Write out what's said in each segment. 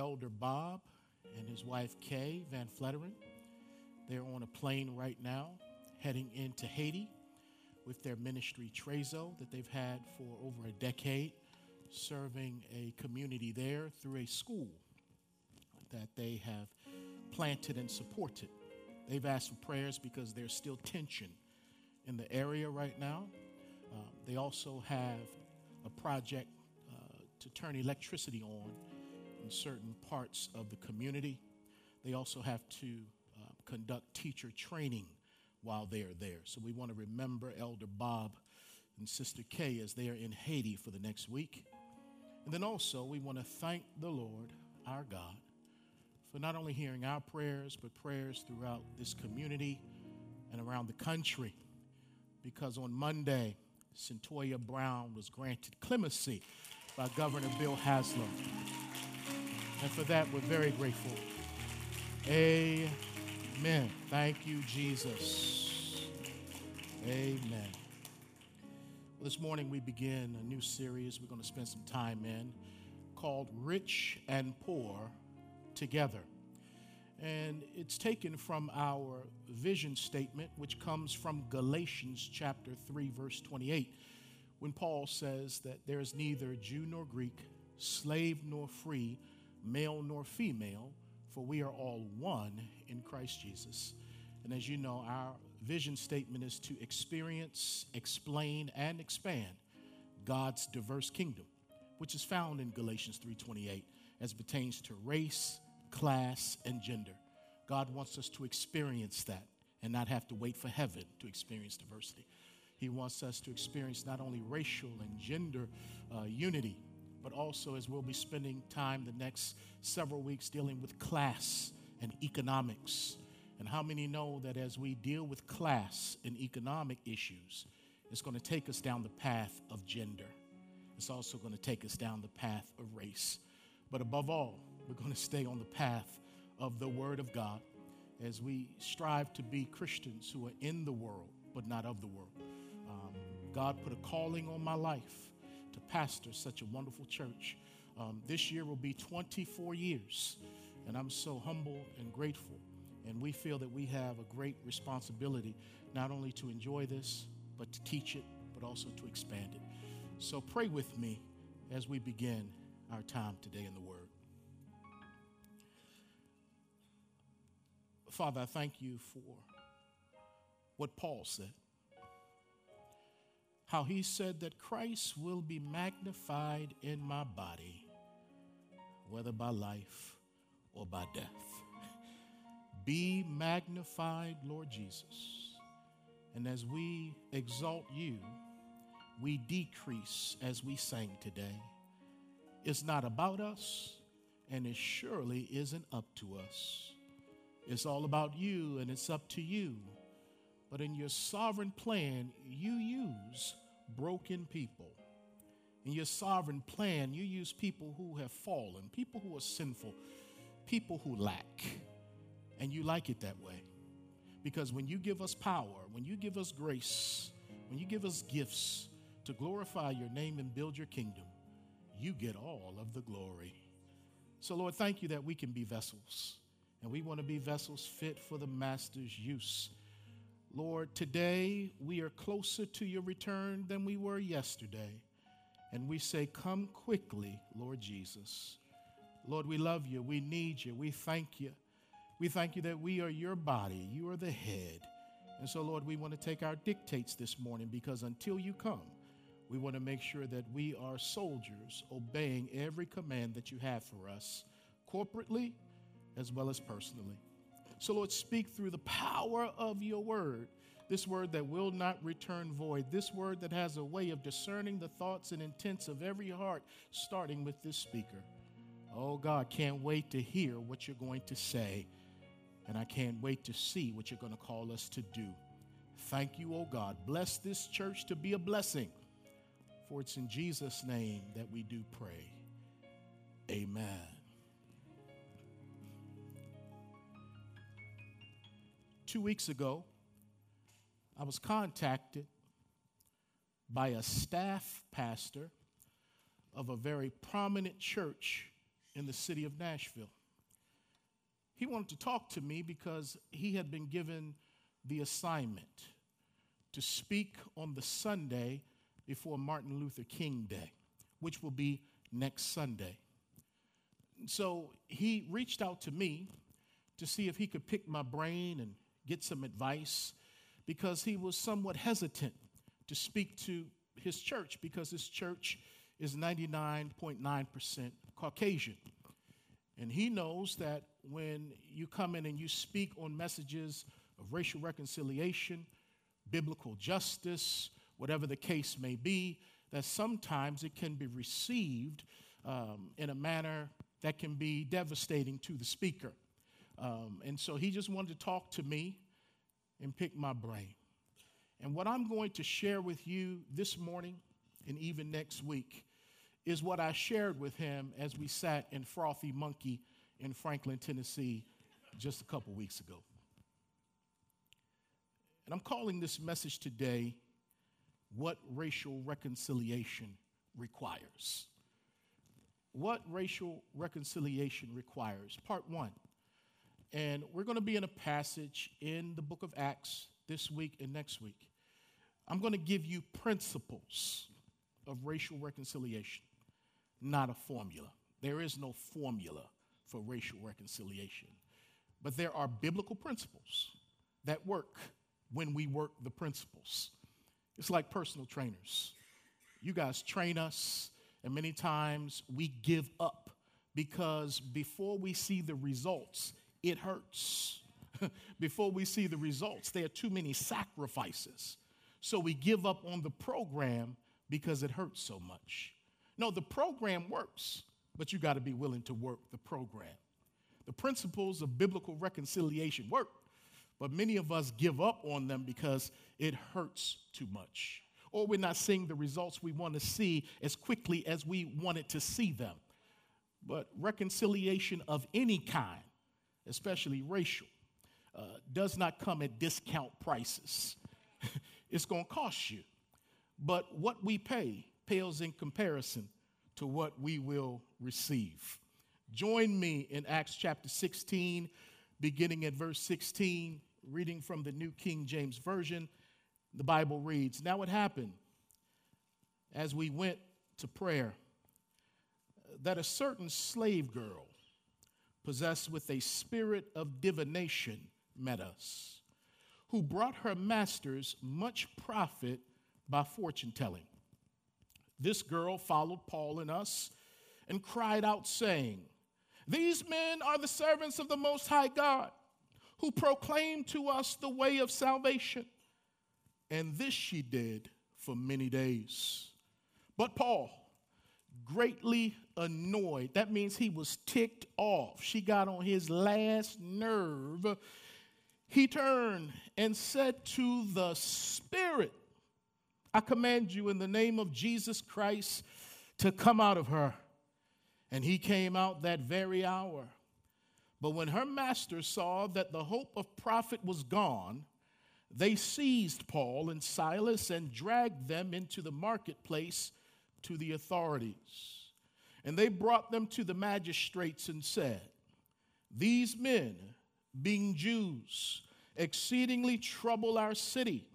Elder Bob and his wife Kay Van Flettering. They're on a plane right now heading into Haiti with their ministry Trezo that they've had for over a decade, serving a community there through a school that they have planted and supported. They've asked for prayers because there's still tension in the area right now. Uh, they also have a project uh, to turn electricity on in certain parts of the community. They also have to uh, conduct teacher training while they are there. So we want to remember Elder Bob and Sister Kay as they are in Haiti for the next week. And then also, we want to thank the Lord, our God, for not only hearing our prayers, but prayers throughout this community and around the country. Because on Monday, Cyntoia Brown was granted clemency by Governor Bill Haslam. And for that, we're very grateful. Amen. Thank you, Jesus. Amen. Well, this morning we begin a new series we're going to spend some time in called Rich and Poor Together. And it's taken from our vision statement, which comes from Galatians chapter 3, verse 28, when Paul says that there is neither Jew nor Greek, slave nor free, male nor female, for we are all one in Christ Jesus. And as you know, our vision statement is to experience, explain, and expand God's diverse kingdom, which is found in Galatians 3:28 as pertains to race, class, and gender. God wants us to experience that and not have to wait for heaven to experience diversity. He wants us to experience not only racial and gender uh, unity, but also as we'll be spending time the next several weeks dealing with class and economics. And how many know that as we deal with class and economic issues, it's going to take us down the path of gender. It's also going to take us down the path of race. But above all, we're going to stay on the path of the Word of God as we strive to be Christians who are in the world, but not of the world. Um, God put a calling on my life pastor such a wonderful church. Um, this year will be 24 years, and I'm so humble and grateful. And we feel that we have a great responsibility not only to enjoy this, but to teach it, but also to expand it. So pray with me as we begin our time today in the Word. Father, I thank you for what Paul said how he said that Christ will be magnified in my body, whether by life or by death. Be magnified, Lord Jesus. And as we exalt you, we decrease as we sang today. It's not about us, and it surely isn't up to us. It's all about you, and it's up to you but in your sovereign plan, you use broken people. In your sovereign plan, you use people who have fallen, people who are sinful, people who lack. And you like it that way. Because when you give us power, when you give us grace, when you give us gifts to glorify your name and build your kingdom, you get all of the glory. So, Lord, thank you that we can be vessels. And we want to be vessels fit for the Master's use. Lord, today we are closer to your return than we were yesterday. And we say, Come quickly, Lord Jesus. Lord, we love you. We need you. We thank you. We thank you that we are your body. You are the head. And so, Lord, we want to take our dictates this morning because until you come, we want to make sure that we are soldiers obeying every command that you have for us, corporately as well as personally. So, Lord, speak through the power of your word, this word that will not return void, this word that has a way of discerning the thoughts and intents of every heart, starting with this speaker. Oh, God, can't wait to hear what you're going to say, and I can't wait to see what you're going to call us to do. Thank you, oh God. Bless this church to be a blessing, for it's in Jesus' name that we do pray. Amen. Two weeks ago, I was contacted by a staff pastor of a very prominent church in the city of Nashville. He wanted to talk to me because he had been given the assignment to speak on the Sunday before Martin Luther King Day, which will be next Sunday. So he reached out to me to see if he could pick my brain and get some advice because he was somewhat hesitant to speak to his church because his church is 99.9% Caucasian. And he knows that when you come in and you speak on messages of racial reconciliation, biblical justice, whatever the case may be, that sometimes it can be received um, in a manner that can be devastating to the speaker. Um, and so he just wanted to talk to me and pick my brain. And what I'm going to share with you this morning and even next week is what I shared with him as we sat in Frothy Monkey in Franklin, Tennessee, just a couple weeks ago. And I'm calling this message today What Racial Reconciliation Requires. What racial reconciliation requires. Part one. And we're going to be in a passage in the book of Acts this week and next week. I'm going to give you principles of racial reconciliation, not a formula. There is no formula for racial reconciliation, but there are biblical principles that work when we work the principles. It's like personal trainers. You guys train us, and many times we give up because before we see the results, it hurts. before we see the results, there are too many sacrifices. So we give up on the program because it hurts so much. No, the program works, but you got to be willing to work the program. The principles of biblical reconciliation work, but many of us give up on them because it hurts too much. Or we're not seeing the results we want to see as quickly as we wanted to see them. But reconciliation of any kind, especially racial, uh, does not come at discount prices. it's going to cost you. But what we pay pales in comparison to what we will receive. Join me in Acts chapter 16, beginning at verse 16, reading from the New King James Version. The Bible reads Now it happened as we went to prayer that a certain slave girl, possessed with a spirit of divination, met us who brought her masters much profit by fortune telling. This girl followed Paul and us and cried out, saying, These men are the servants of the Most High God, who proclaim to us the way of salvation. And this she did for many days. But Paul, greatly annoyed, that means he was ticked off. She got on his last nerve he turned and said to the Spirit, I command you in the name of Jesus Christ to come out of her. And he came out that very hour. But when her master saw that the hope of profit was gone, they seized Paul and Silas and dragged them into the marketplace to the authorities. And they brought them to the magistrates and said, These men being Jews, exceedingly trouble our city.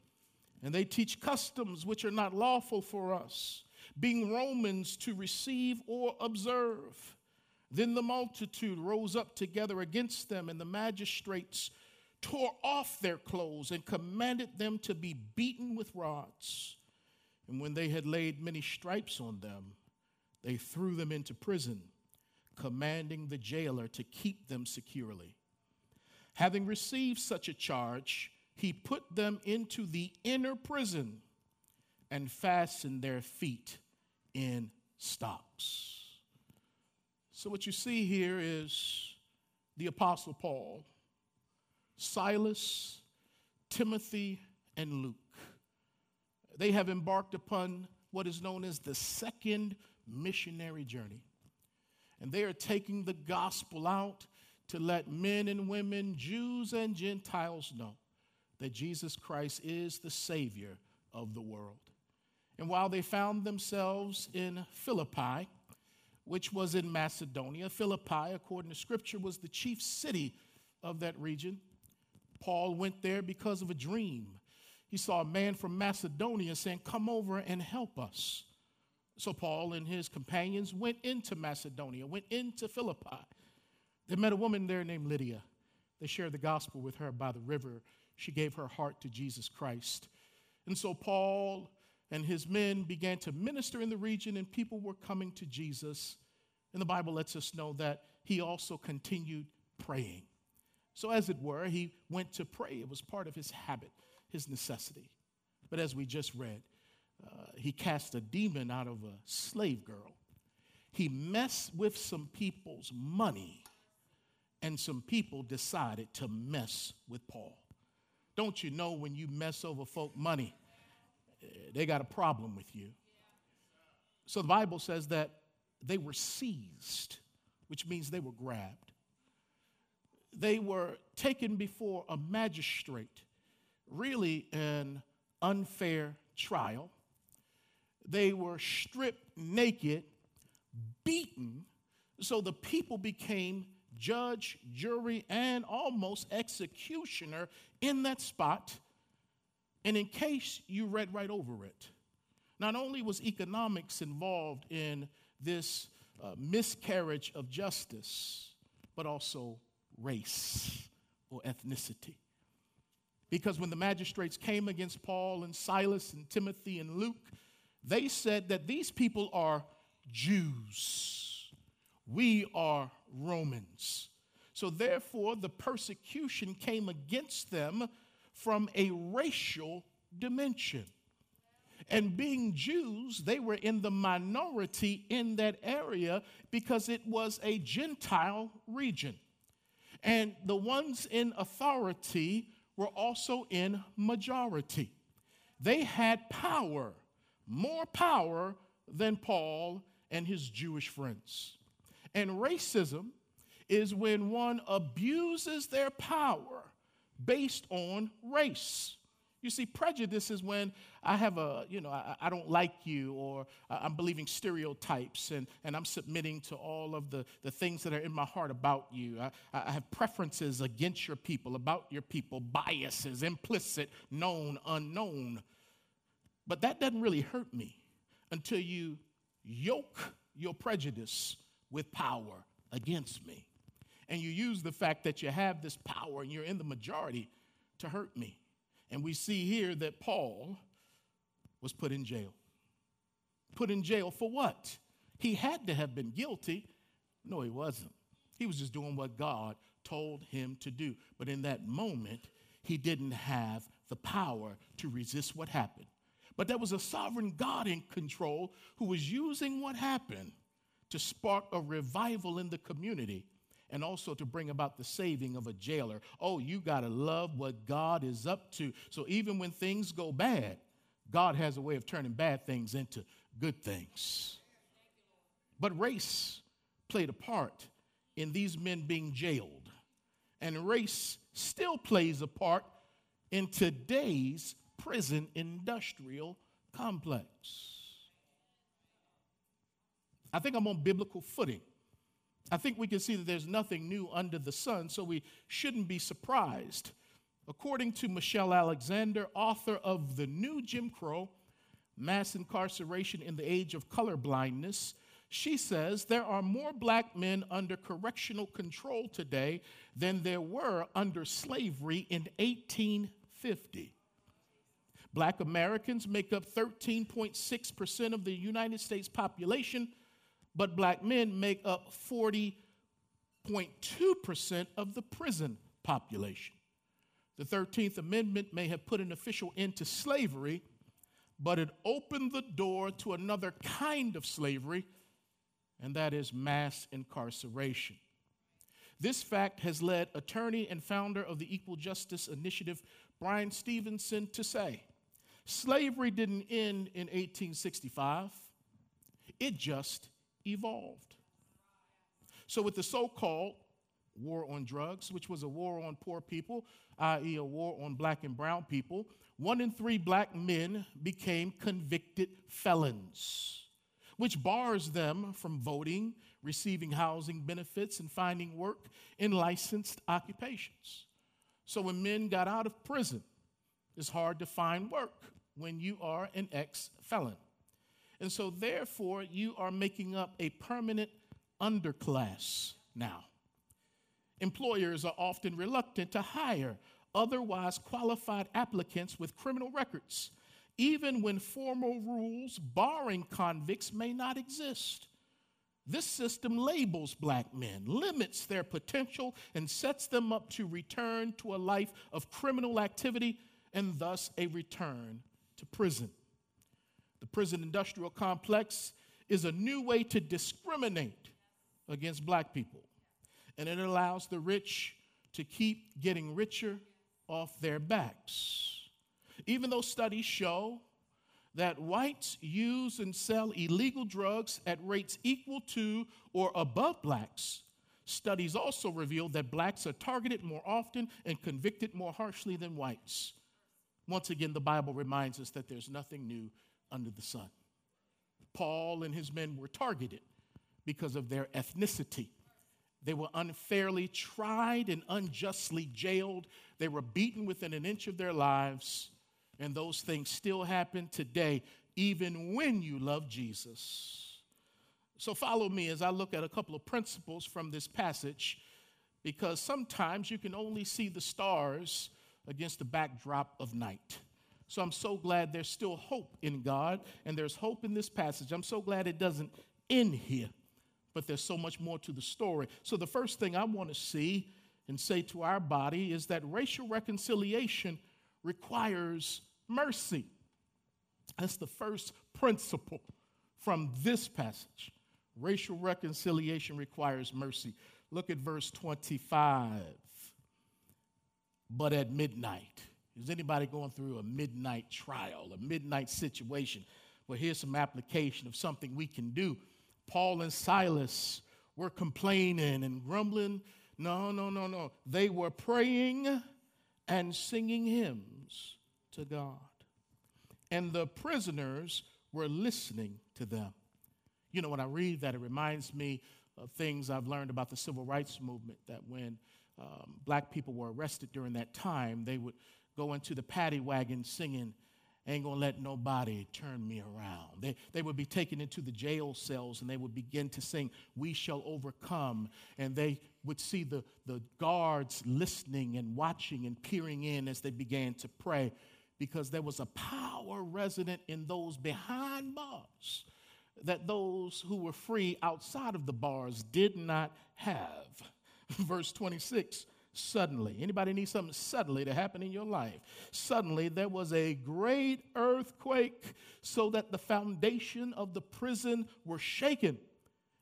And they teach customs which are not lawful for us, being Romans to receive or observe. Then the multitude rose up together against them, and the magistrates tore off their clothes and commanded them to be beaten with rods. And when they had laid many stripes on them, they threw them into prison, commanding the jailer to keep them securely. Having received such a charge, he put them into the inner prison and fastened their feet in stocks. So, what you see here is the Apostle Paul, Silas, Timothy, and Luke. They have embarked upon what is known as the second missionary journey. And they are taking the gospel out to let men and women, Jews and Gentiles know that Jesus Christ is the Savior of the world. And while they found themselves in Philippi, which was in Macedonia. Philippi, according to scripture, was the chief city of that region. Paul went there because of a dream. He saw a man from Macedonia saying, Come over and help us. So Paul and his companions went into Macedonia, went into Philippi. They met a woman there named Lydia. They shared the gospel with her by the river. She gave her heart to Jesus Christ. And so Paul and his men began to minister in the region, and people were coming to Jesus. And the Bible lets us know that he also continued praying. So, as it were, he went to pray. It was part of his habit, his necessity. But as we just read, uh, he cast a demon out of a slave girl. He messed with some people's money, and some people decided to mess with Paul. Don't you know when you mess over folk money, they got a problem with you? So the Bible says that they were seized, which means they were grabbed. They were taken before a magistrate, really an unfair trial. They were stripped naked, beaten, so the people became judge, jury, and almost executioner in that spot. And in case you read right over it, not only was economics involved in this uh, miscarriage of justice, but also race or ethnicity. Because when the magistrates came against Paul and Silas and Timothy and Luke, they said that these people are Jews. We are Romans. So, therefore, the persecution came against them from a racial dimension. And being Jews, they were in the minority in that area because it was a Gentile region. And the ones in authority were also in majority. They had power more power than Paul and his Jewish friends. And racism is when one abuses their power based on race. You see, prejudice is when I have a, you know, I, I, don't like you or I'm believing stereotypes and, and I'm submitting to all of the, the things that are in my heart about you. I, I have preferences against your people, about your people, biases, implicit, known, unknown. But that doesn't really hurt me until you yoke your prejudice with power against me. And you use the fact that you have this power and you're in the majority to hurt me. And we see here that Paul was put in jail. Put in jail for what? He had to have been guilty. No, he wasn't. He was just doing what God told him to do. But in that moment, he didn't have the power to resist what happened. But there was a sovereign God in control who was using what happened to spark a revival in the community and also to bring about the saving of a jailer. Oh, you got to love what God is up to. So even when things go bad, God has a way of turning bad things into good things. But race played a part in these men being jailed. And race still plays a part in today's prison industrial complex. I think I'm on biblical footing. I think we can see that there's nothing new under the sun, so we shouldn't be surprised. According to Michelle Alexander, author of The New Jim Crow Mass Incarceration in the Age of Colorblindness, she says there are more black men under correctional control today than there were under slavery in 1850. Black Americans make up 13.6% of the United States population, but black men make up 40.2% of the prison population. The 13th Amendment may have put an official end to slavery, but it opened the door to another kind of slavery, and that is mass incarceration. This fact has led attorney and founder of the Equal Justice Initiative, Bryan Stevenson, to say Slavery didn't end in 1865, it just evolved. So, with the so called war on drugs, which was a war on poor people, i.e., a war on black and brown people, one in three black men became convicted felons. which bars them from voting, receiving housing benefits, and finding work in licensed occupations. So when men got out of prison, it's hard to find work when you are an ex felon. And so, therefore, you are making up a permanent underclass now. Employers are often reluctant to hire otherwise qualified applicants with criminal records, even when formal rules barring convicts may not exist. This system labels black men, limits their potential, and sets them up to return to a life of criminal activity and thus a return to prison. The prison industrial complex is a new way to discriminate against black people, and it allows the rich to keep getting richer off their backs. Even though studies show that whites use and sell illegal drugs at rates equal to or above blacks, studies also reveal that blacks are targeted more often and convicted more harshly than whites. Once again, the Bible reminds us that there's nothing new under the sun. Paul and his men were targeted because of their ethnicity. They were unfairly tried and unjustly jailed. They were beaten within an inch of their lives. And those things still happen today, even when you love Jesus. So follow me as I look at a couple of principles from this passage, because sometimes you can only see the stars against the backdrop of night. So I'm so glad there's still hope in God, and there's hope in this passage. I'm so glad it doesn't end here, but there's so much more to the story. So the first thing I want to see and say to our body is that racial reconciliation requires mercy. That's the first principle from this passage. Racial reconciliation requires mercy. Look at verse 25. But at midnight, is anybody going through a midnight trial, a midnight situation? Well, here's some application of something we can do. Paul and Silas were complaining and grumbling. No, no, no, no. They were praying and singing hymns to God. And the prisoners were listening to them. You know, when I read that, it reminds me of things I've learned about the civil rights movement that when um, black people were arrested during that time, they would go into the paddy wagon singing, Ain't gonna let nobody turn me around. They, they would be taken into the jail cells and they would begin to sing, We shall overcome. And they would see the, the guards listening and watching and peering in as they began to pray because there was a power resident in those behind bars that those who were free outside of the bars did not have. Verse 26 suddenly. Anybody need something suddenly to happen in your life? Suddenly there was a great earthquake so that the foundation of the prison were shaken.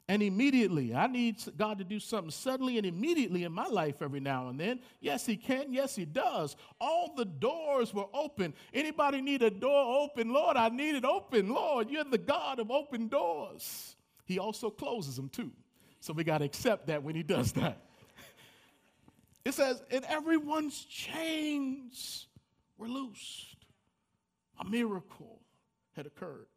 And immediately, I need God to do something suddenly and immediately in my life every now and then. Yes, He can. Yes, He does. All the doors were open. Anybody need a door open? Lord, I need it open. Lord, you're the God of open doors. He also closes them too. So we got to accept that when He does that. It says, and everyone's chains were loosed. A miracle had occurred.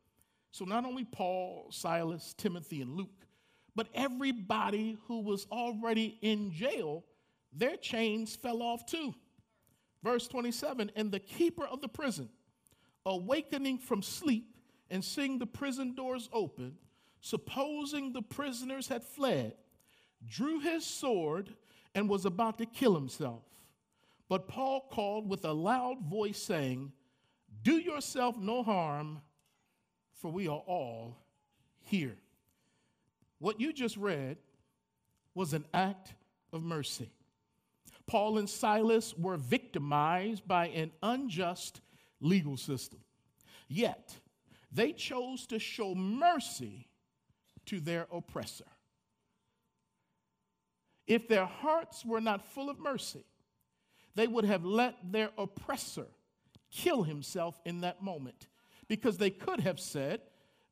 So not only Paul, Silas, Timothy, and Luke, but everybody who was already in jail, their chains fell off too. Verse 27 And the keeper of the prison, awakening from sleep and seeing the prison doors open, supposing the prisoners had fled, drew his sword and was about to kill himself. But Paul called with a loud voice, saying, Do yourself no harm, for we are all here. What you just read was an act of mercy. Paul and Silas were victimized by an unjust legal system. Yet, they chose to show mercy to their oppressor. If their hearts were not full of mercy, they would have let their oppressor kill himself in that moment because they could have said,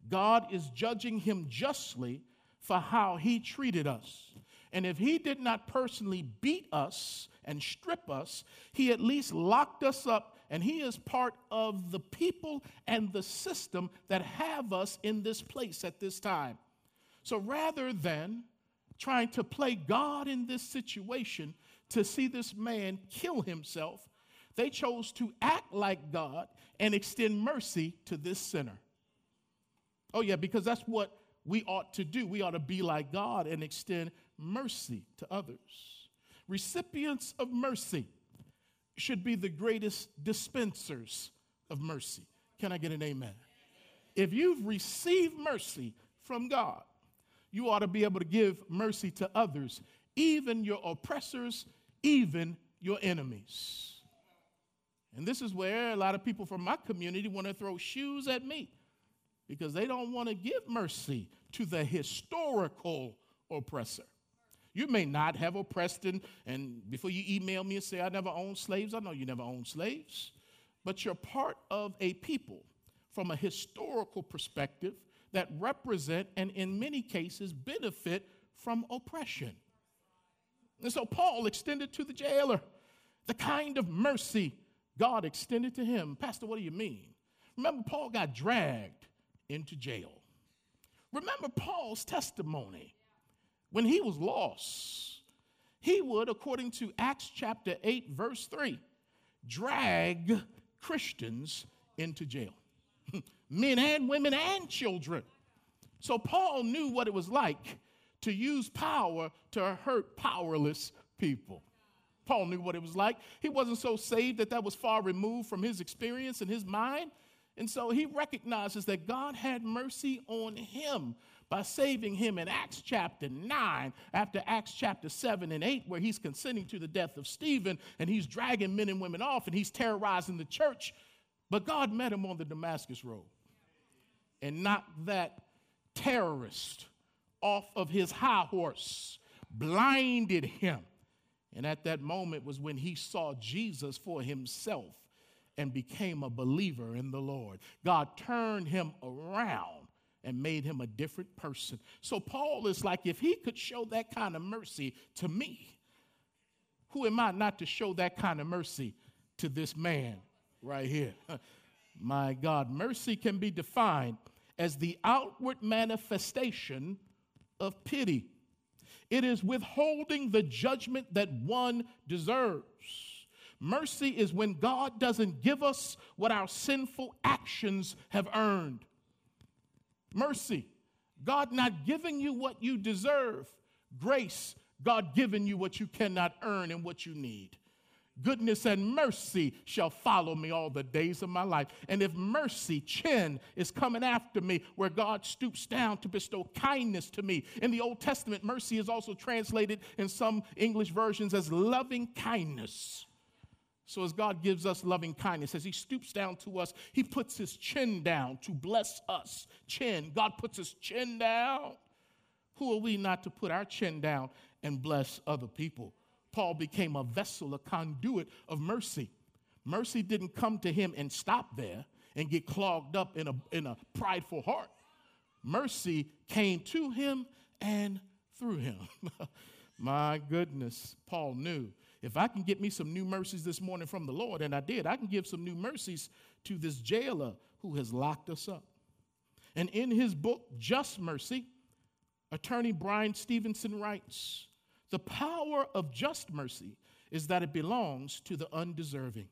God is judging him justly for how he treated us. And if he did not personally beat us and strip us, he at least locked us up and He is part of the people and the system that have us in this place at this time. So rather than trying to play God in this situation to see this man kill himself, they chose to act like God and extend mercy to this sinner. Oh, yeah, because that's what we ought to do. We ought to be like God and extend mercy to others. Recipients of mercy should be the greatest dispensers of mercy. Can I get an amen? If you've received mercy from God, you ought to be able to give mercy to others, even your oppressors, even your enemies. And this is where a lot of people from my community want to throw shoes at me because they don't want to give mercy to the historical oppressor. You may not have oppressed, and, and before you email me and say, I never owned slaves, I know you never owned slaves, but you're part of a people from a historical perspective that represent and in many cases benefit from oppression. And so Paul extended to the jailer the kind of mercy God extended to him. Pastor, what do you mean? Remember, Paul got dragged into jail. Remember Paul's testimony when he was lost. He would, according to Acts chapter 8, verse 3, drag Christians into jail men and women and children. So Paul knew what it was like to use power to hurt powerless people. Paul knew what it was like. He wasn't so saved that that was far removed from his experience and his mind. And so he recognizes that God had mercy on him by saving him in Acts chapter 9, after Acts chapter 7 and 8, where he's consenting to the death of Stephen and he's dragging men and women off and he's terrorizing the church. But God met him on the Damascus Road and knocked that terrorist off of his high horse, blinded him. And at that moment was when he saw Jesus for himself and became a believer in the Lord. God turned him around and made him a different person. So Paul is like, if he could show that kind of mercy to me, who am I not to show that kind of mercy to this man right here? My God, mercy can be defined as the outward manifestation of pity. It is withholding the judgment that one deserves. Mercy is when God doesn't give us what our sinful actions have earned. Mercy, God not giving you what you deserve. Grace, God giving you what you cannot earn and what you need. Goodness and mercy shall follow me all the days of my life. And if mercy, chin, is coming after me, where God stoops down to bestow kindness to me. In the Old Testament, mercy is also translated in some English versions as loving kindness. So, as God gives us loving kindness, as He stoops down to us, He puts His chin down to bless us. Chin. God puts His chin down. Who are we not to put our chin down and bless other people? Paul became a vessel, a conduit of mercy. Mercy didn't come to him and stop there and get clogged up in a, in a prideful heart. Mercy came to him and through him. My goodness, Paul knew if I can get me some new mercies this morning from the Lord, and I did, I can give some new mercies to this jailer who has locked us up. And in his book, Just Mercy, attorney Bryan Stevenson writes the power of just mercy is that it belongs to the undeserving.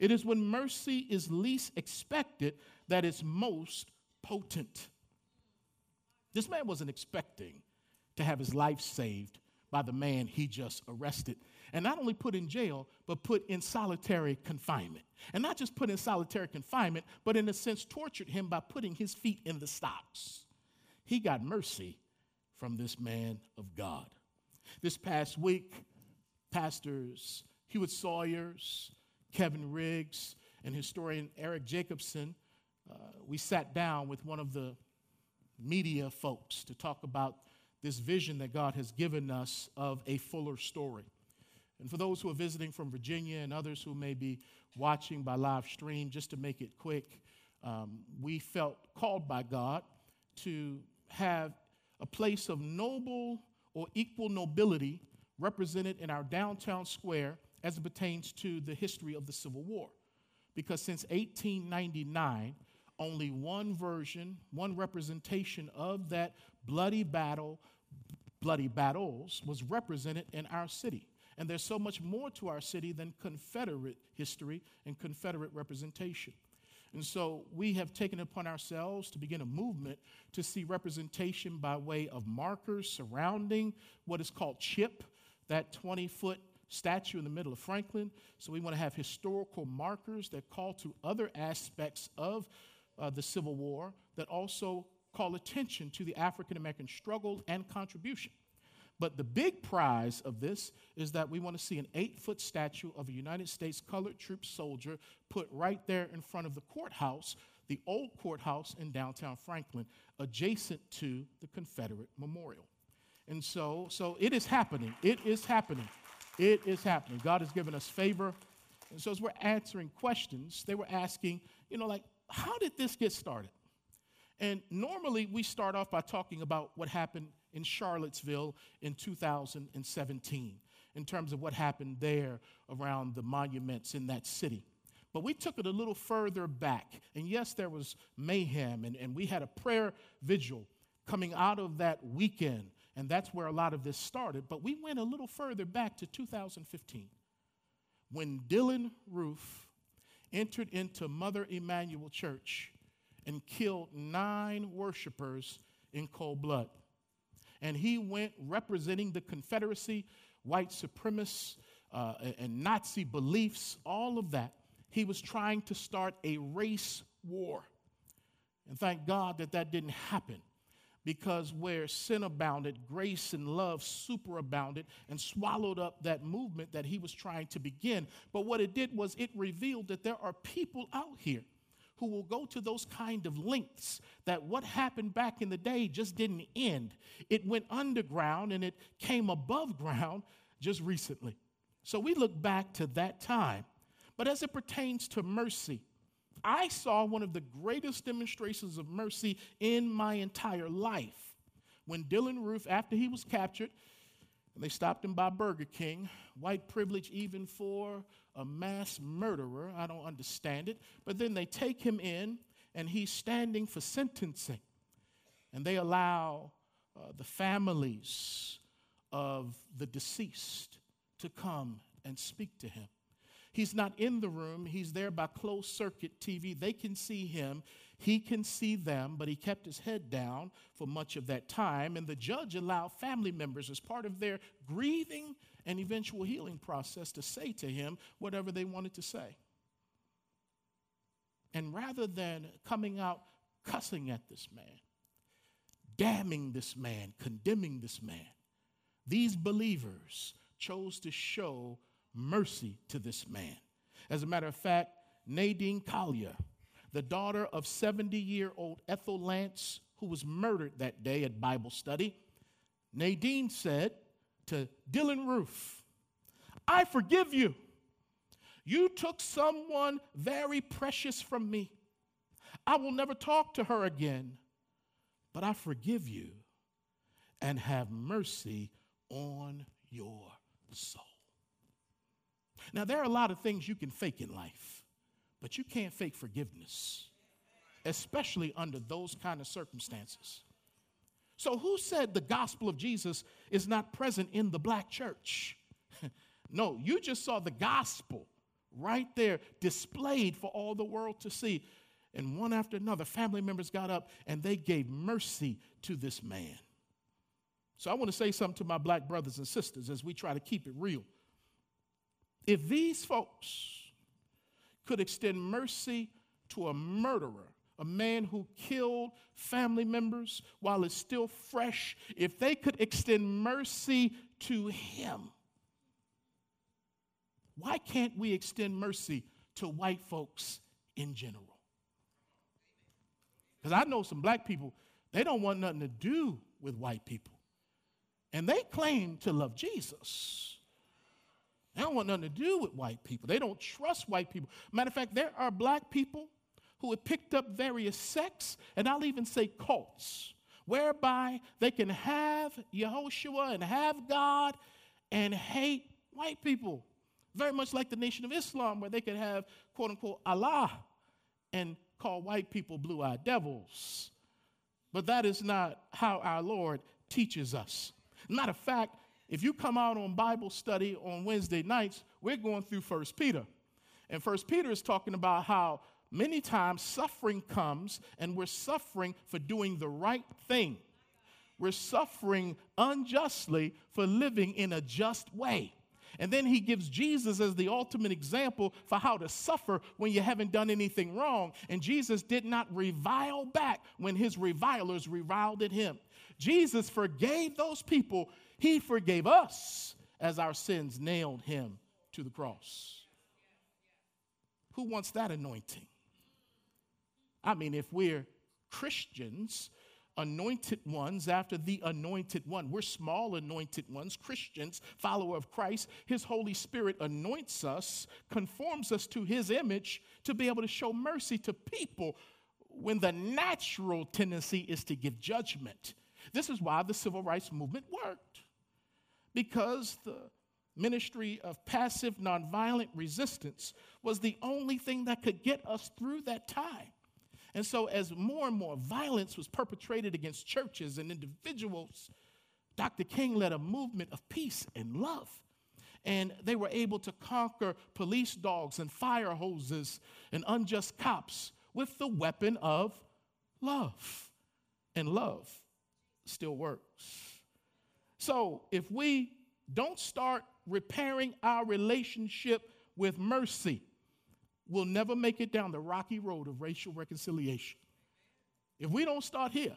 It is when mercy is least expected that it's most potent. This man wasn't expecting to have his life saved by the man he just arrested. And not only put in jail, but put in solitary confinement. And not just put in solitary confinement, but in a sense tortured him by putting his feet in the stocks. He got mercy from this man of God. This past week, pastors Hewitt Sawyers, Kevin Riggs, and historian Eric Jacobson, uh, we sat down with one of the media folks to talk about this vision that God has given us of a fuller story. And for those who are visiting from Virginia and others who may be watching by live stream, just to make it quick, um, we felt called by God to have a place of noble or equal nobility represented in our downtown square as it pertains to the history of the Civil War. because since 1899, only one version, one representation of that bloody battle, bloody battles, was represented in our city. And there's so much more to our city than Confederate history and Confederate representation. And so we have taken upon ourselves to begin a movement to see representation by way of markers surrounding what is called CHIP, that 20 foot statue in the middle of Franklin. So we want to have historical markers that call to other aspects of uh, the Civil War that also call attention to the African American struggle and contribution. But the big prize of this is that we want to see an eight foot statue of a United States colored troop soldier put right there in front of the courthouse, the old courthouse in downtown Franklin, adjacent to the Confederate Memorial. And so, so it is happening. It is happening. It is happening. God has given us favor. And so, as we're answering questions, they were asking, you know, like, how did this get started? And normally we start off by talking about what happened in Charlottesville in 2017 in terms of what happened there around the monuments in that city. But we took it a little further back. And yes, there was mayhem, and, and we had a prayer vigil coming out of that weekend. And that's where a lot of this started. But we went a little further back to 2015 when Dylann Roof entered into Mother Emanuel Church and killed nine worshipers in cold blood. And he went representing the Confederacy, white supremacists, uh, and Nazi beliefs, all of that. He was trying to start a race war. And thank God that that didn't happen because where sin abounded, grace and love superabounded and swallowed up that movement that he was trying to begin. But what it did was it revealed that there are people out here who will go to those kind of lengths that what happened back in the day just didn't end. It went underground and it came above ground just recently. So we look back to that time. But as it pertains to mercy, I saw one of the greatest demonstrations of mercy in my entire life when Dylann Roof, after he was captured, and they stopped him by Burger King, white privilege even for a mass murderer. I don't understand it. But then they take him in, and he's standing for sentencing. And they allow uh, the families of the deceased to come and speak to him. He's not in the room, he's there by closed circuit TV. They can see him, he can see them, but he kept his head down for much of that time. And the judge allowed family members, as part of their grieving and eventual healing process, to say to him whatever they wanted to say. And rather than coming out cussing at this man, damning this man, condemning this man, these believers chose to show mercy to this man. As a matter of fact, Nadine Collier, the daughter of 70 year old Ethel Lance, who was murdered that day at Bible study, Nadine said to Dylann Roof, I forgive you. You took someone very precious from me. I will never talk to her again, but I forgive you and have mercy on your soul. Now, there are a lot of things you can fake in life, but you can't fake forgiveness, especially under those kind of circumstances. So, who said the gospel of Jesus is not present in the black church? no, you just saw the gospel right there displayed for all the world to see. And one after another, family members got up and they gave mercy to this man. So I want to say something to my black brothers and sisters as we try to keep it real. If these folks could extend mercy to a murderer, a man who killed family members while it's still fresh, if they could extend mercy to him, why can't we extend mercy to white folks in general? Because I know some black people, they don't want nothing to do with white people. And they claim to love Jesus. They don't want nothing to do with white people. They don't trust white people. Matter of fact, there are black people who have picked up various sects, and I'll even say cults, whereby they can have Yehoshua and have God and hate white people. Very much like the Nation of Islam, where they could have, quote unquote, Allah and call white people blue eyed devils. But that is not how our Lord teaches us. Matter of fact, if you come out on Bible study on Wednesday nights, we're going through First Peter. And First Peter is talking about how many times suffering comes and we're suffering for doing the right thing. We're suffering unjustly for living in a just way. And then he gives Jesus as the ultimate example for how to suffer when you haven't done anything wrong. And Jesus did not revile back when his revilers reviled at him. Jesus forgave those people, he forgave us as our sins nailed him to the cross. Who wants that anointing? I mean, if we're Christians, anointed ones after the anointed one. We're small anointed ones, Christians, follower of Christ. His Holy Spirit anoints us, conforms us to his image to be able to show mercy to people when the natural tendency is to give judgment. This is why the civil rights movement worked. Because the ministry of passive nonviolent resistance was the only thing that could get us through that time. And so, as more and more violence was perpetrated against churches and individuals, Dr. King led a movement of peace and love. And they were able to conquer police dogs and fire hoses and unjust cops with the weapon of love. And love still works. So, if we don't start repairing our relationship with mercy, we'll never make it down the rocky road of racial reconciliation. If we don't start here,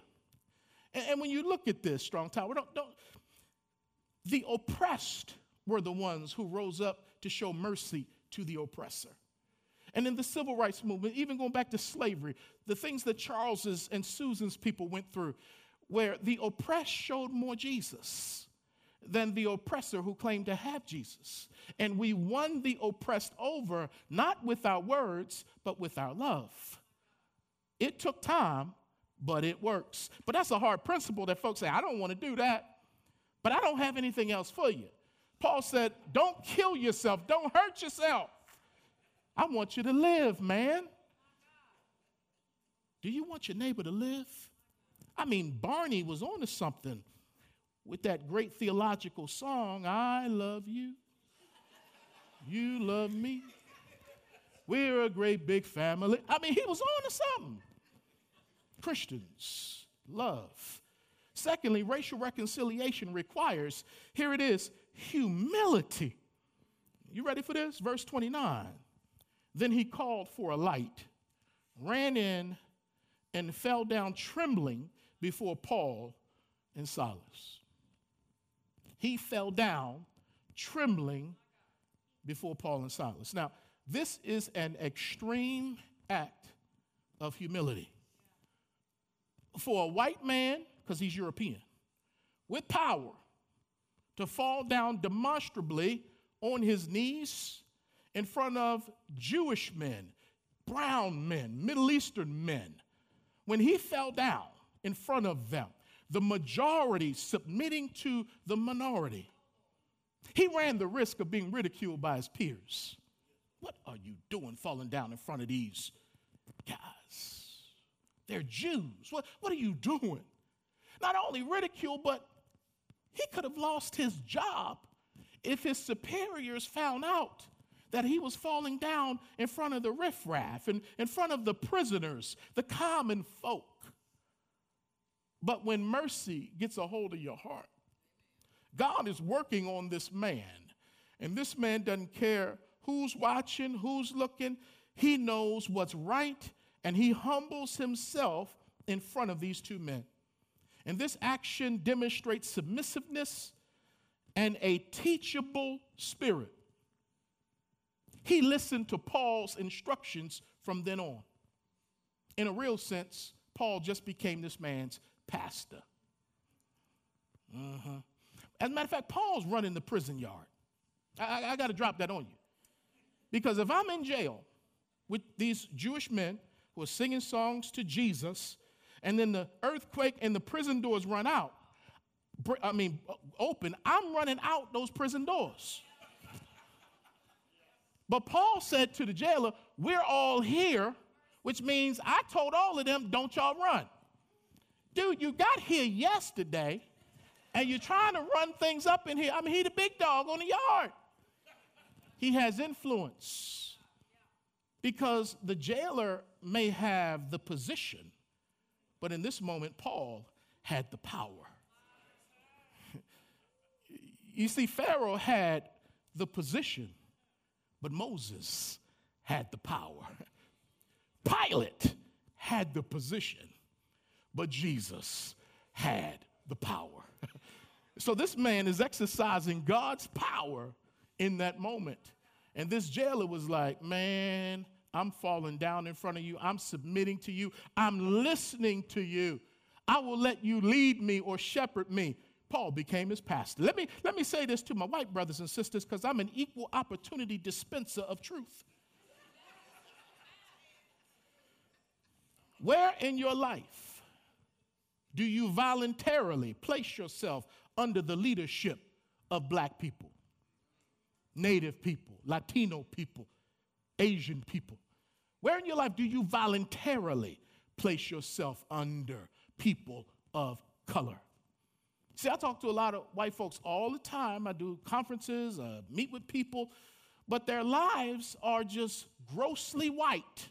and, and when you look at this, Strong Tower, don't, don't, the oppressed were the ones who rose up to show mercy to the oppressor. And in the civil rights movement, even going back to slavery, the things that Charles's and Susan's people went through, where the oppressed showed more Jesus than the oppressor who claimed to have Jesus. And we won the oppressed over not with our words, but with our love. It took time, but it works. But that's a hard principle that folks say, I don't want to do that, but I don't have anything else for you. Paul said, Don't kill yourself, don't hurt yourself. I want you to live, man. Do you want your neighbor to live? I mean, Barney was on to something with that great theological song, I love you, you love me. We're a great big family. I mean, he was on to something. Christians, love. Secondly, racial reconciliation requires, here it is, humility. You ready for this? Verse 29. Then he called for a light, ran in, and fell down trembling before Paul and Silas he fell down trembling before Paul and Silas. Now, this is an extreme act of humility. For a white man, because he's European, with power, to fall down demonstrably on his knees in front of Jewish men, brown men, Middle Eastern men, when he fell down in front of them, the majority submitting to the minority. He ran the risk of being ridiculed by his peers. What are you doing falling down in front of these guys? They're Jews. What, what are you doing? Not only ridicule, but he could have lost his job if his superiors found out that he was falling down in front of the riffraff and in front of the prisoners, the common folk. But when mercy gets a hold of your heart, God is working on this man. And this man doesn't care who's watching, who's looking. He knows what's right, and he humbles himself in front of these two men. And this action demonstrates submissiveness and a teachable spirit. He listened to Paul's instructions from then on. In a real sense, Paul just became this man's pastor. Uh-huh. As a matter of fact, Paul's running the prison yard. I, I, I got to drop that on you. Because if I'm in jail with these Jewish men who are singing songs to Jesus, and then the earthquake and the prison doors run out, I mean, open, I'm running out those prison doors. But Paul said to the jailer, We're all here, which means I told all of them, Don't y'all run. Dude, you got here yesterday and you're trying to run things up in here. I mean, he the big dog on the yard. He has influence because the jailer may have the position, but in this moment, Paul had the power. you see, Pharaoh had the position, but Moses had the power. Pilate had the position, but Jesus had the power. so this man is exercising God's power in that moment. And this jailer was like, Man, I'm falling down in front of you. I'm submitting to you. I'm listening to you. I will let you lead me or shepherd me. Paul became his pastor. Let me, let me say this to my white brothers and sisters because I'm an equal opportunity dispenser of truth. Where in your life do you voluntarily place yourself under the leadership of black people, native people, Latino people, Asian people? Where in your life do you voluntarily place yourself under people of color? See, I talk to a lot of white folks all the time. I do conferences, meet with people, but their lives are just grossly white.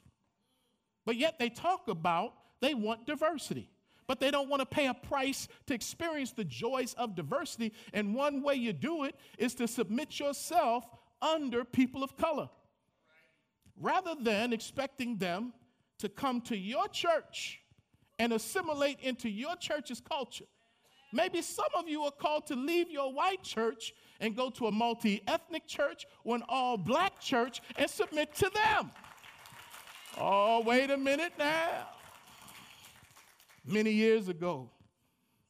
But yet they talk about they want diversity, but they don't want to pay a price to experience the joys of diversity. And one way you do it is to submit yourself under people of color rather than expecting them to come to your church and assimilate into your church's culture. Maybe some of you are called to leave your white church and go to a multi ethnic church or an all black church and submit to them. Oh, wait a minute now. Many years ago,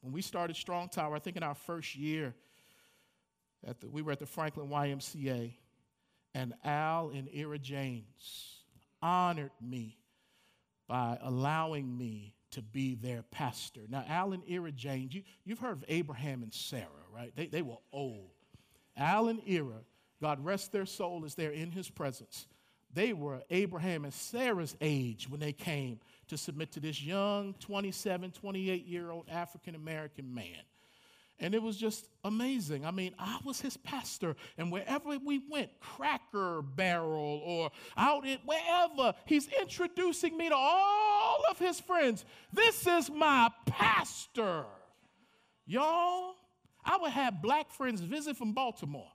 when we started Strong Tower, I think in our first year, at the, we were at the Franklin YMCA, and Al and Ira James honored me by allowing me to be their pastor. Now, Al and Ira James, you, you've heard of Abraham and Sarah, right? They, they were old. Al and Ira, God rest their soul as they're in his presence. They were Abraham and Sarah's age when they came to submit to this young 27, 28 year old African American man. And it was just amazing. I mean, I was his pastor, and wherever we went, Cracker Barrel or out in wherever, he's introducing me to all of his friends. This is my pastor. Y'all, I would have black friends visit from Baltimore,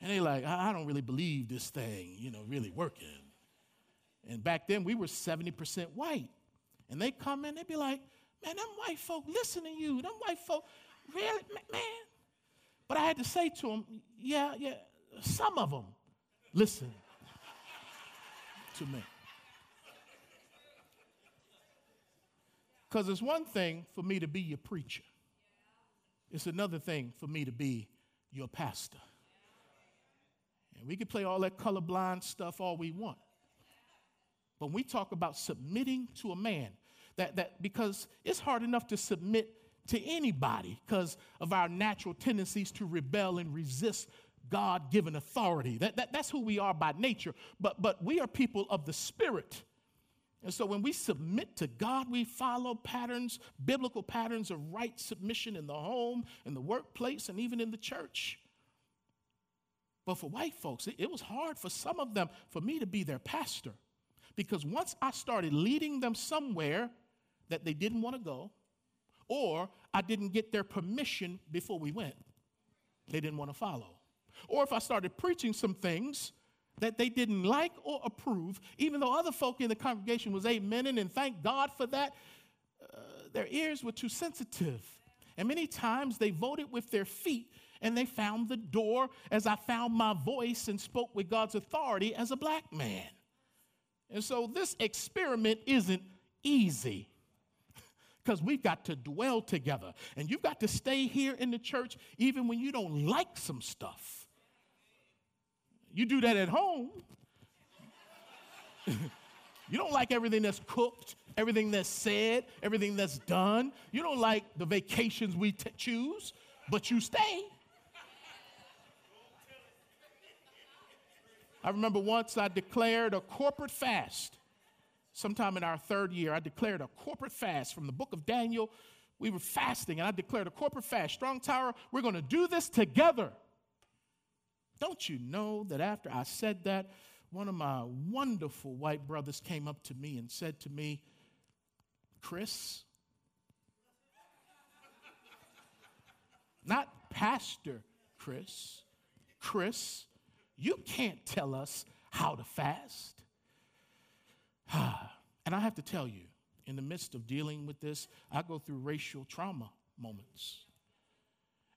and they like, I don't really believe this thing, you know, really working. And back then, we were 70% white. And they come in, they'd be like, man, them white folk listen to you. Them white folk, Really, man? But I had to say to them, yeah, yeah, some of them listen to me. Because it's one thing for me to be your preacher, it's another thing for me to be your pastor. And we can play all that colorblind stuff all we want. When we talk about submitting to a man, that, that because it's hard enough to submit to anybody because of our natural tendencies to rebel and resist God given authority. That, that, that's who we are by nature. But, but we are people of the Spirit. And so when we submit to God, we follow patterns, biblical patterns of right submission in the home, in the workplace, and even in the church. But for white folks, it was hard for some of them for me to be their pastor. Because once I started leading them somewhere that they didn't want to go, or I didn't get their permission before we went. They didn't want to follow. Or if I started preaching some things that they didn't like or approve, even though other folk in the congregation was amening and thank God for that, uh, their ears were too sensitive. And many times they voted with their feet and they found the door as I found my voice and spoke with God's authority as a black man. And so this experiment isn't easy because we've got to dwell together. And you've got to stay here in the church even when you don't like some stuff. You do that at home. you don't like everything that's cooked, everything that's said, everything that's done. You don't like the vacations we t- choose, but you stay. I remember once I declared a corporate fast. Sometime in our third year, I declared a corporate fast from the book of Daniel. We were fasting, and I declared a corporate fast. Strong Tower, we're going to do this together. Don't you know that after I said that, one of my wonderful white brothers came up to me and said to me, Chris, not Pastor Chris, Chris, you can't tell us how to fast. and I have to tell you, in the midst of dealing with this, I go through racial trauma moments.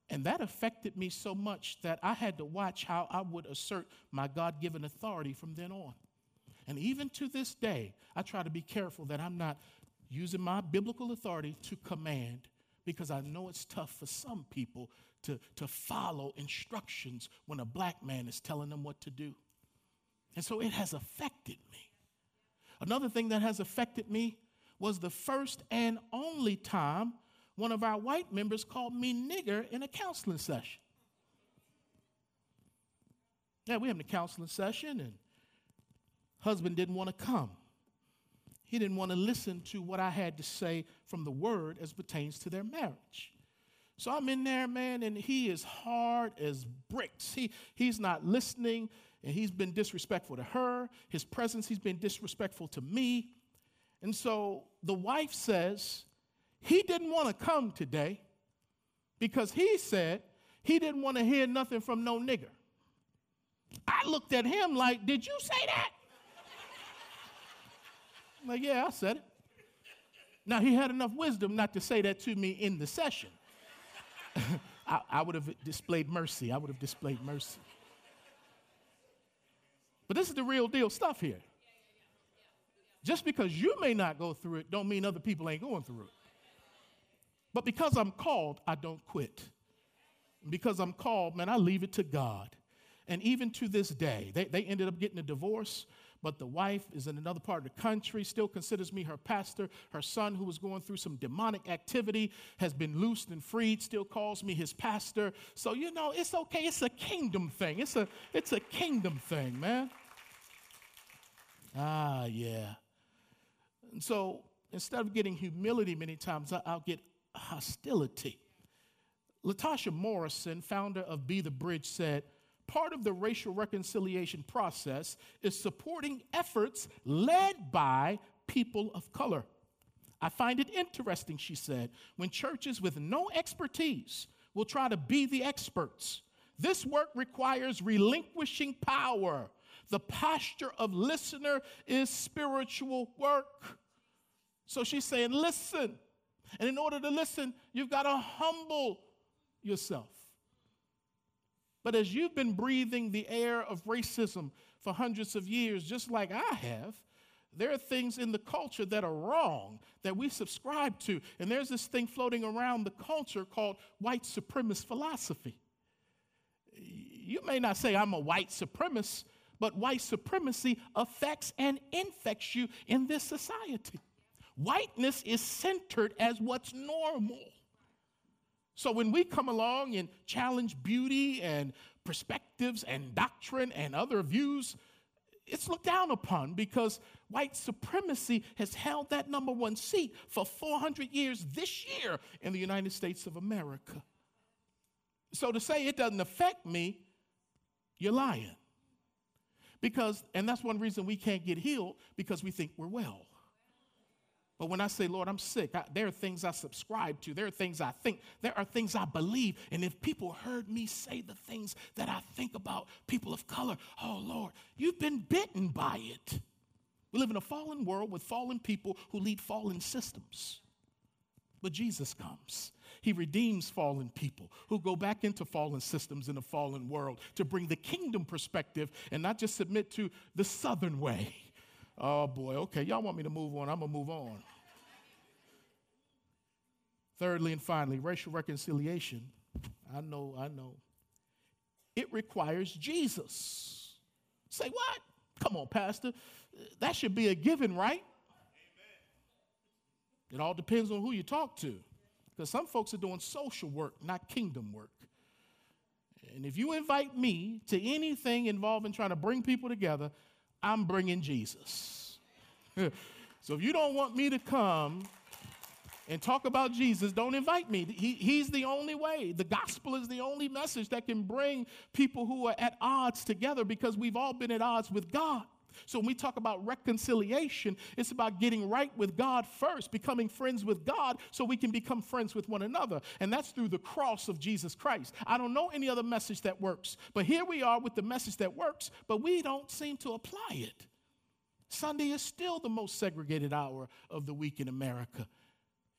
And that affected me so much that I had to watch how I would assert my God given authority from then on. And even to this day, I try to be careful that I'm not using my biblical authority to command because I know it's tough for some people to, to follow instructions when a black man is telling them what to do. And so it has affected me. Another thing that has affected me was the first and only time one of our white members called me nigger in a counseling session. Yeah, we having a counseling session, and husband didn't want to come. He didn't want to listen to what I had to say from the word as pertains to their marriage. So I'm in there, man, and he is hard as bricks. He, he's not listening, and he's been disrespectful to her. His presence, he's been disrespectful to me. And so the wife says he didn't want to come today because he said he didn't want to hear nothing from no nigger. I looked at him like, Did you say that? I'm like, yeah, I said it. Now, he had enough wisdom not to say that to me in the session. I, I would have displayed mercy. I would have displayed mercy. But this is the real deal stuff here. Just because you may not go through it, don't mean other people ain't going through it. But because I'm called, I don't quit. Because I'm called, man, I leave it to God. And even to this day, they, they ended up getting a divorce but the wife is in another part of the country, still considers me her pastor. Her son, who was going through some demonic activity, has been loosed and freed, still calls me his pastor. So, you know, it's okay. It's a kingdom thing. It's a, it's a kingdom thing, man. Ah, yeah. And so instead of getting humility many times, I'll get hostility. Latasha Morrison, founder of Be the Bridge, said, part of the racial reconciliation process is supporting efforts led by people of color. I find it interesting, she said, when churches with no expertise will try to be the experts. This work requires relinquishing power. The posture of listener is spiritual work. So she's saying, listen. And in order to listen, you've got to humble yourself. But as you've been breathing the air of racism for hundreds of years, just like I have, there are things in the culture that are wrong that we subscribe to. And there's this thing floating around the culture called white supremacist philosophy. You may not say I'm a white supremacist, but white supremacy affects and infects you in this society. Whiteness is centered as what's normal. So when we come along and challenge beauty and perspectives and doctrine and other views, it's looked down upon because white supremacy has held that number one seat for 400 years this year in the United States of America. So to say it doesn't affect me, you're lying. Because, and that's one reason we can't get healed because we think we're well. But when I say, Lord, I'm sick, I, there are things I subscribe to. There are things I think. There are things I believe. And if people heard me say the things that I think about people of color, oh, Lord, you've been bitten by it. We live in a fallen world with fallen people who lead fallen systems. But Jesus comes. He redeems fallen people who go back into fallen systems in a fallen world to bring the kingdom perspective and not just submit to the southern way. Oh boy, okay, y'all want me to move on? I'm gonna move on. Thirdly and finally, racial reconciliation. I know, I know. It requires Jesus. Say what? Come on, Pastor. That should be a given, right? Amen. It all depends on who you talk to. Because some folks are doing social work, not kingdom work. And if you invite me to anything involving trying to bring people together, I'm bringing Jesus. so if you don't want me to come and talk about Jesus, don't invite me. He, he's the only way. The gospel is the only message that can bring people who are at odds together because we've all been at odds with God. So when we talk about reconciliation, it's about getting right with God first, becoming friends with God so we can become friends with one another. And that's through the cross of Jesus Christ. I don't know any other message that works, but here we are with the message that works, but we don't seem to apply it. Sunday is still the most segregated hour of the week in America.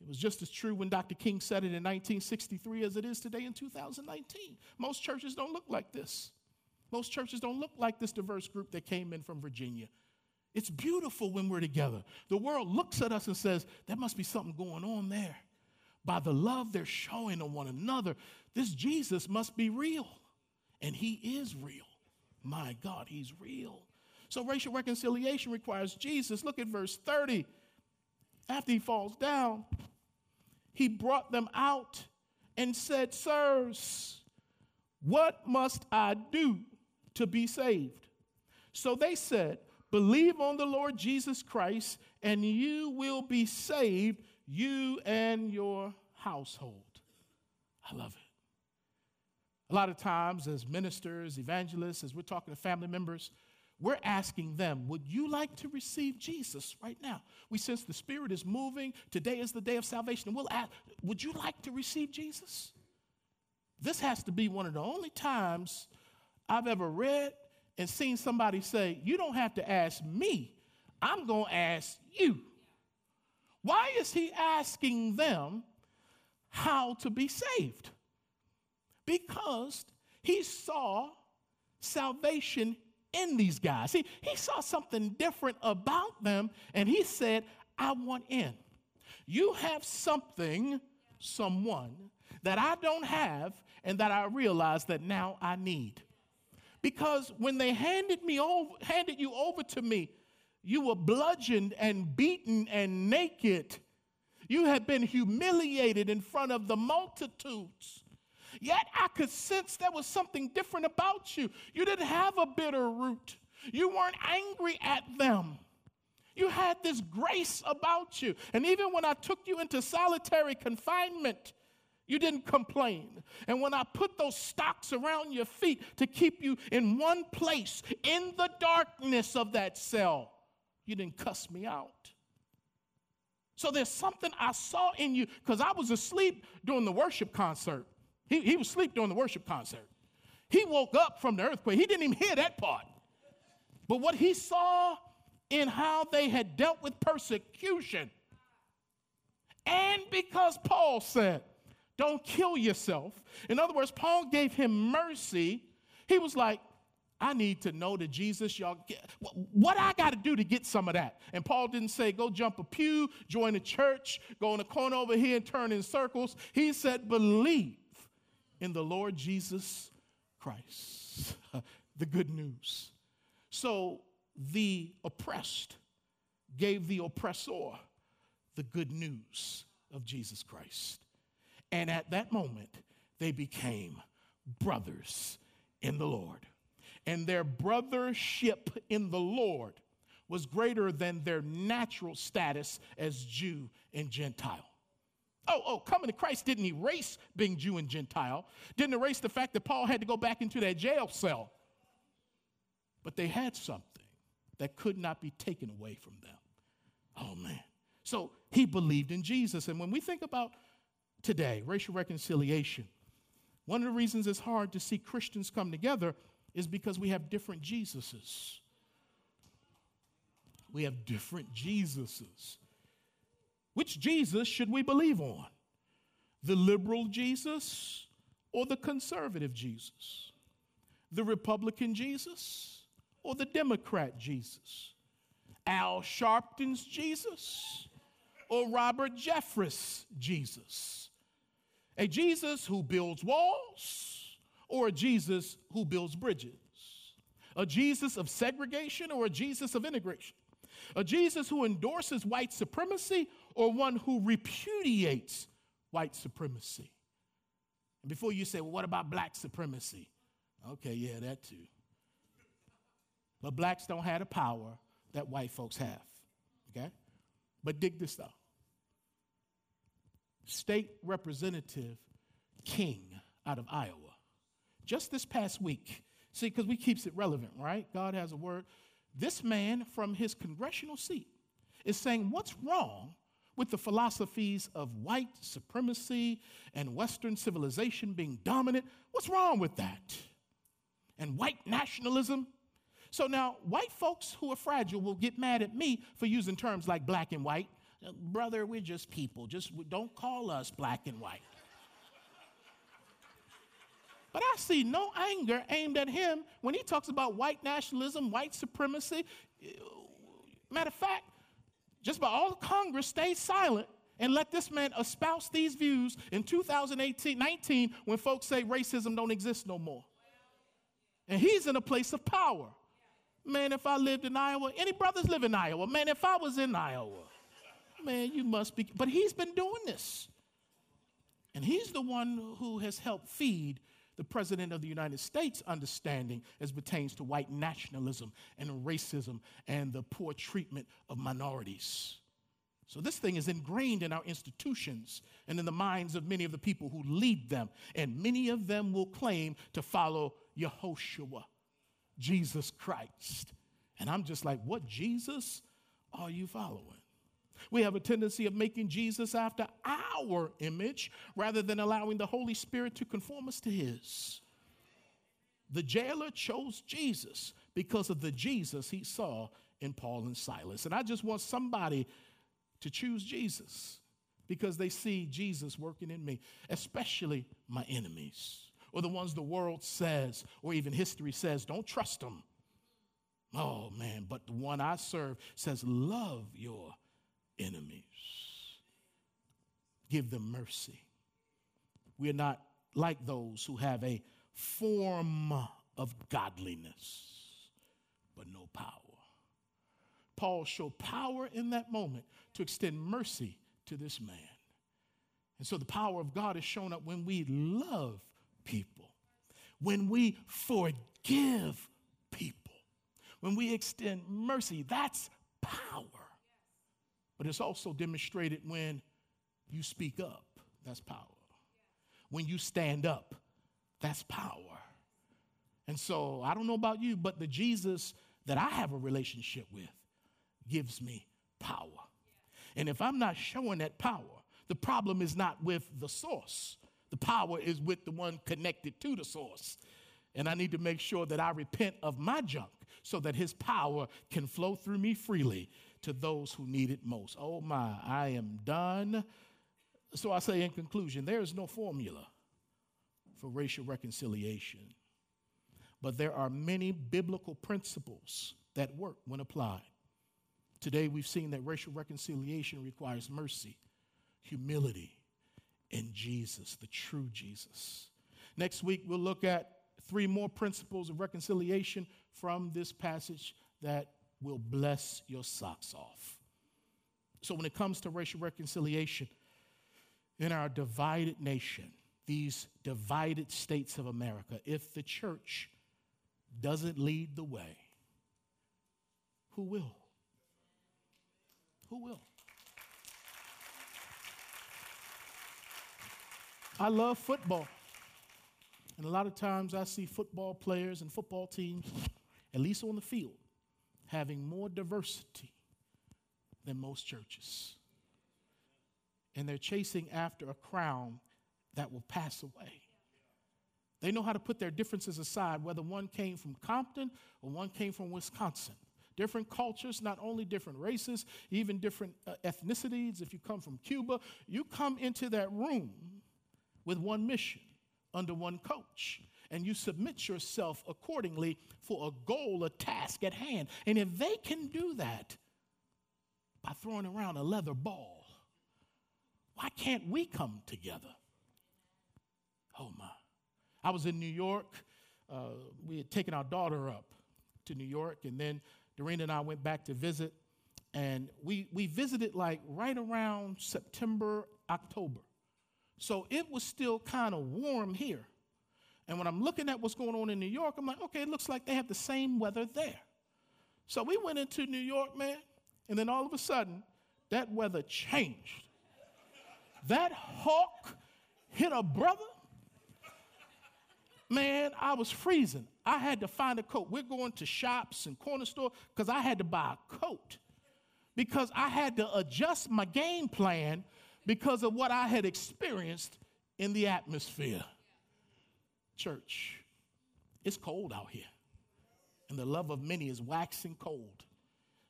It was just as true when Dr. King said it in 1963 as it is today in 2019. Most churches don't look like this. Most churches don't look like this diverse group that came in from Virginia. It's beautiful when we're together. The world looks at us and says, there must be something going on there. By the love they're showing to one another, this Jesus must be real. And he is real. My God, he's real. So racial reconciliation requires Jesus. Look at verse 30. After he falls down, he brought them out and said, Sirs, what must I do to be saved? So they said, Believe on the Lord Jesus Christ, and you will be saved, you and your household. I love it. A lot of times, as ministers, evangelists, as we're talking to family members, we're asking them, would you like to receive Jesus right now? We sense the Spirit is moving. Today is the day of salvation. And we'll ask, would you like to receive Jesus? This has to be one of the only times I've ever read and seen somebody say, You don't have to ask me, I'm going to ask you. Why is he asking them how to be saved? Because he saw salvation in these guys. See, he saw something different about them and he said, I want in. You have something, someone, that I don't have and that I realize that now I need. Because when they handed me over, handed you over to me, you were bludgeoned and beaten and naked. You had been humiliated in front of the multitudes. Yet I could sense there was something different about you. You didn't have a bitter root, you weren't angry at them. You had this grace about you. And even when I took you into solitary confinement, you didn't complain. And when I put those stocks around your feet to keep you in one place in the darkness of that cell, you didn't cuss me out. So there's something I saw in you because I was asleep during the worship concert. He, he was asleep during the worship concert. He woke up from the earthquake. He didn't even hear that part. But what he saw in how they had dealt with persecution, and because Paul said, don't kill yourself. In other words, Paul gave him mercy. He was like, I need to know that Jesus, y'all get what I got to do to get some of that. And Paul didn't say, go jump a pew, join a church, go in a corner over here and turn in circles. He said, believe in the Lord Jesus Christ. the good news. So the oppressed gave the oppressor the good news of Jesus Christ. And at that moment, they became brothers in the Lord. And their brothership in the Lord was greater than their natural status as Jew and Gentile. Oh, oh, coming to Christ didn't erase being Jew and Gentile, didn't erase the fact that Paul had to go back into that jail cell. But they had something that could not be taken away from them. Oh, man. So he believed in Jesus. And when we think about today, racial reconciliation, one of the reasons it's hard to see Christians come together is because we have different Jesuses. We have different Jesuses. Which Jesus should we believe on? The liberal Jesus or the conservative Jesus? The Republican Jesus or the Democrat Jesus? Al Sharpton's Jesus or Robert Jeffress' Jesus? A Jesus who builds walls or a Jesus who builds bridges? A Jesus of segregation or a Jesus of integration? A Jesus who endorses white supremacy or one who repudiates white supremacy? And before you say, well, what about black supremacy? Okay, yeah, that too. But blacks don't have the power that white folks have. Okay? But dig this though. State Representative King out of Iowa. Just this past week, see, because we keeps it relevant, right? God has a word. This man from his congressional seat is saying, what's wrong with the philosophies of white supremacy and Western civilization being dominant? What's wrong with that? And white nationalism? So now, white folks who are fragile will get mad at me for using terms like black and white. Brother, we're just people. Just don't call us black and white. But I see no anger aimed at him when he talks about white nationalism, white supremacy. Matter of fact, just about all Congress stayed silent and let this man espouse these views in 2018 19 when folks say racism don't exist no more. And he's in a place of power. Man, if I lived in Iowa, any brothers live in Iowa? Man, if I was in Iowa, man, you must be. But he's been doing this. And he's the one who has helped feed the President of the United States' understanding as pertains to white nationalism and racism and the poor treatment of minorities. So, this thing is ingrained in our institutions and in the minds of many of the people who lead them. And many of them will claim to follow Yehoshua, Jesus Christ. And I'm just like, what Jesus are you following? We have a tendency of making Jesus after our image rather than allowing the Holy Spirit to conform us to his. The jailer chose Jesus because of the Jesus he saw in Paul and Silas. And I just want somebody to choose Jesus because they see Jesus working in me, especially my enemies or the ones the world says or even history says don't trust them. Oh man, but the one I serve says, Love your enemies. Give them mercy. We are not like those who have a form of godliness, but no power. Paul showed power in that moment to extend mercy to this man. And so the power of God is shown up when we love people, when we forgive people, when we extend mercy. That's power. But it's also demonstrated when you speak up, that's power. When you stand up, that's power. And so I don't know about you, but the Jesus that I have a relationship with gives me power. And if I'm not showing that power, the problem is not with the source. The power is with the one connected to the source. And I need to make sure that I repent of my junk so that his power can flow through me freely to those who need it most. Oh my, I am done. So I say in conclusion, there is no formula for racial reconciliation, but there are many biblical principles that work when applied. Today we've seen that racial reconciliation requires mercy, humility, and Jesus, the true Jesus. Next week we'll look at three more principles of reconciliation from this passage that will bless your socks off. So, when it comes to racial reconciliation in our divided nation, these divided states of America, if the church doesn't lead the way, who will? Who will? I love football. And a lot of times I see football players and football teams, at least on the field, having more diversity than most churches. And they're chasing after a crown that will pass away. They know how to put their differences aside, whether one came from Compton or one came from Wisconsin. Different cultures, not only different races, even different uh, ethnicities. If you come from Cuba, you come into that room with one mission under one coach and you submit yourself accordingly for a goal, a task at hand. And if they can do that by throwing around a leather ball, why can't we come together? Oh my. I was in New York. Uh, we had taken our daughter up to New York, and then Doreen and I went back to visit. And we, we visited like right around September, October. So it was still kind of warm here. And when I'm looking at what's going on in New York, I'm like, okay, it looks like they have the same weather there. So we went into New York, man, and then all of a sudden, that weather changed. That hawk hit a brother. Man, I was freezing. I had to find a coat. We're going to shops and corner store because I had to buy a coat because I had to adjust my game plan because of what I had experienced in the atmosphere. Church, it's cold out here, and the love of many is waxing cold.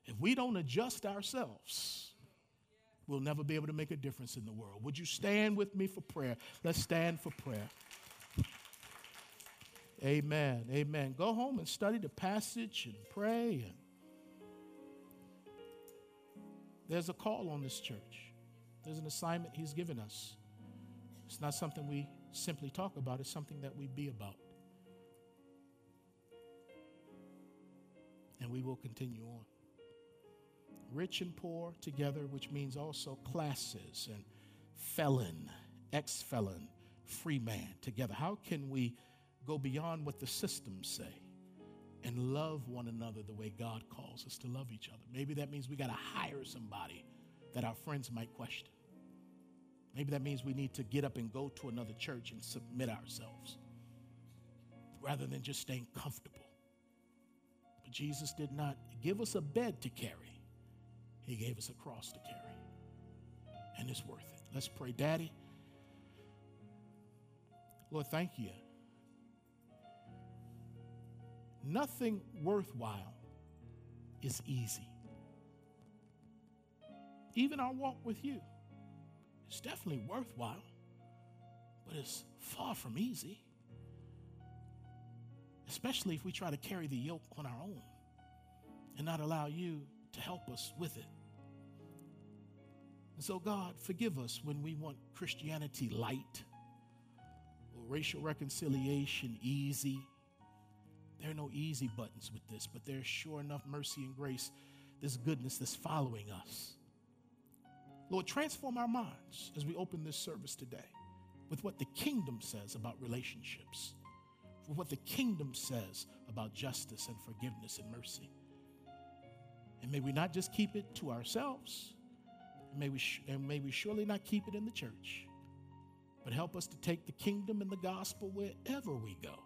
If we don't adjust ourselves, we'll never be able to make a difference in the world. Would you stand with me for prayer? Let's stand for prayer. Amen. Amen. Go home and study the passage and pray. And there's a call on this church. There's an assignment He's given us. It's not something we simply talk about, it's something that we be about. And we will continue on. Rich and poor together, which means also classes and felon, ex felon, free man together. How can we go beyond what the systems say and love one another the way God calls us to love each other? Maybe that means we got to hire somebody that our friends might question. Maybe that means we need to get up and go to another church and submit ourselves rather than just staying comfortable. But Jesus did not give us a bed to carry, He gave us a cross to carry. And it's worth it. Let's pray. Daddy, Lord, thank you. Nothing worthwhile is easy. Even our walk with you. It's definitely worthwhile, but it's far from easy. Especially if we try to carry the yoke on our own and not allow you to help us with it. And so, God, forgive us when we want Christianity light or racial reconciliation easy. There are no easy buttons with this, but there's sure enough mercy and grace, this goodness that's following us. Lord, transform our minds as we open this service today with what the kingdom says about relationships, with what the kingdom says about justice and forgiveness and mercy. And may we not just keep it to ourselves, and may we, sh- and may we surely not keep it in the church, but help us to take the kingdom and the gospel wherever we go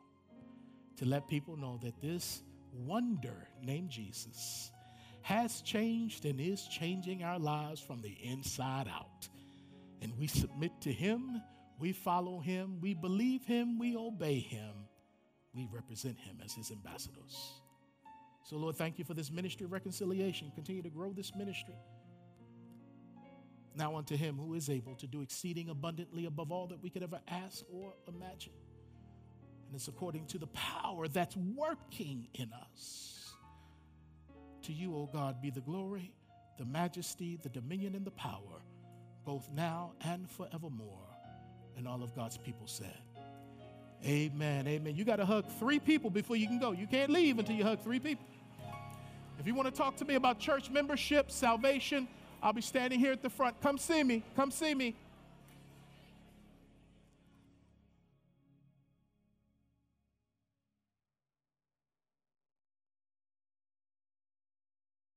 to let people know that this wonder named Jesus has changed and is changing our lives from the inside out. And we submit to Him, we follow Him, we believe Him, we obey Him, we represent Him as His ambassadors. So, Lord, thank you for this ministry of reconciliation. Continue to grow this ministry. Now unto Him who is able to do exceeding abundantly above all that we could ever ask or imagine. And it's according to the power that's working in us. To you, O God, be the glory, the majesty, the dominion, and the power, both now and forevermore. And all of God's people said, Amen. Amen. You got to hug three people before you can go. You can't leave until you hug three people. If you want to talk to me about church membership, salvation, I'll be standing here at the front. Come see me. Come see me.